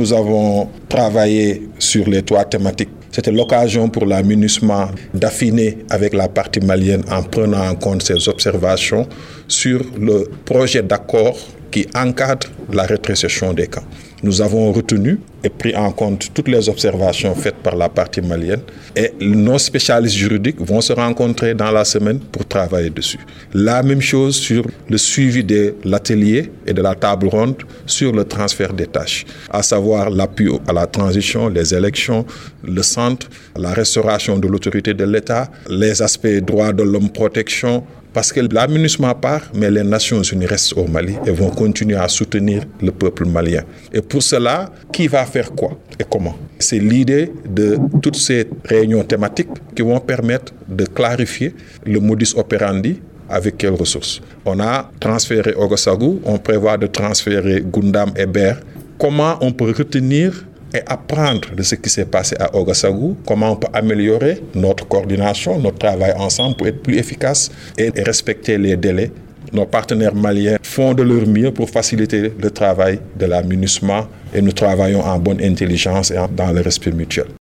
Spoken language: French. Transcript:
Nous avons travaillé sur les trois thématiques c'était l'occasion pour la MINUSMA d'affiner avec la partie malienne en prenant en compte ses observations sur le projet d'accord qui encadre la rétrocession des camps. Nous avons retenu et pris en compte toutes les observations faites par la partie malienne et nos spécialistes juridiques vont se rencontrer dans la semaine pour travailler dessus. La même chose sur le suivi de l'atelier et de la table ronde sur le transfert des tâches, à savoir l'appui à la transition, les élections, le centre, la restauration de l'autorité de l'État, les aspects droits de l'homme, protection, parce que l'aménagement part, mais les Nations Unies restent au Mali et vont continuer à soutenir le peuple malien. Et pour cela, qui va faire quoi et comment C'est l'idée de toutes ces réunions thématiques qui vont permettre de clarifier le modus operandi avec quelles ressources. On a transféré Ogosagou, on prévoit de transférer Gundam et Ber. Comment on peut retenir et apprendre de ce qui s'est passé à Ogasagou, comment on peut améliorer notre coordination, notre travail ensemble pour être plus efficace et respecter les délais. Nos partenaires maliens font de leur mieux pour faciliter le travail de la et nous travaillons en bonne intelligence et dans le respect mutuel.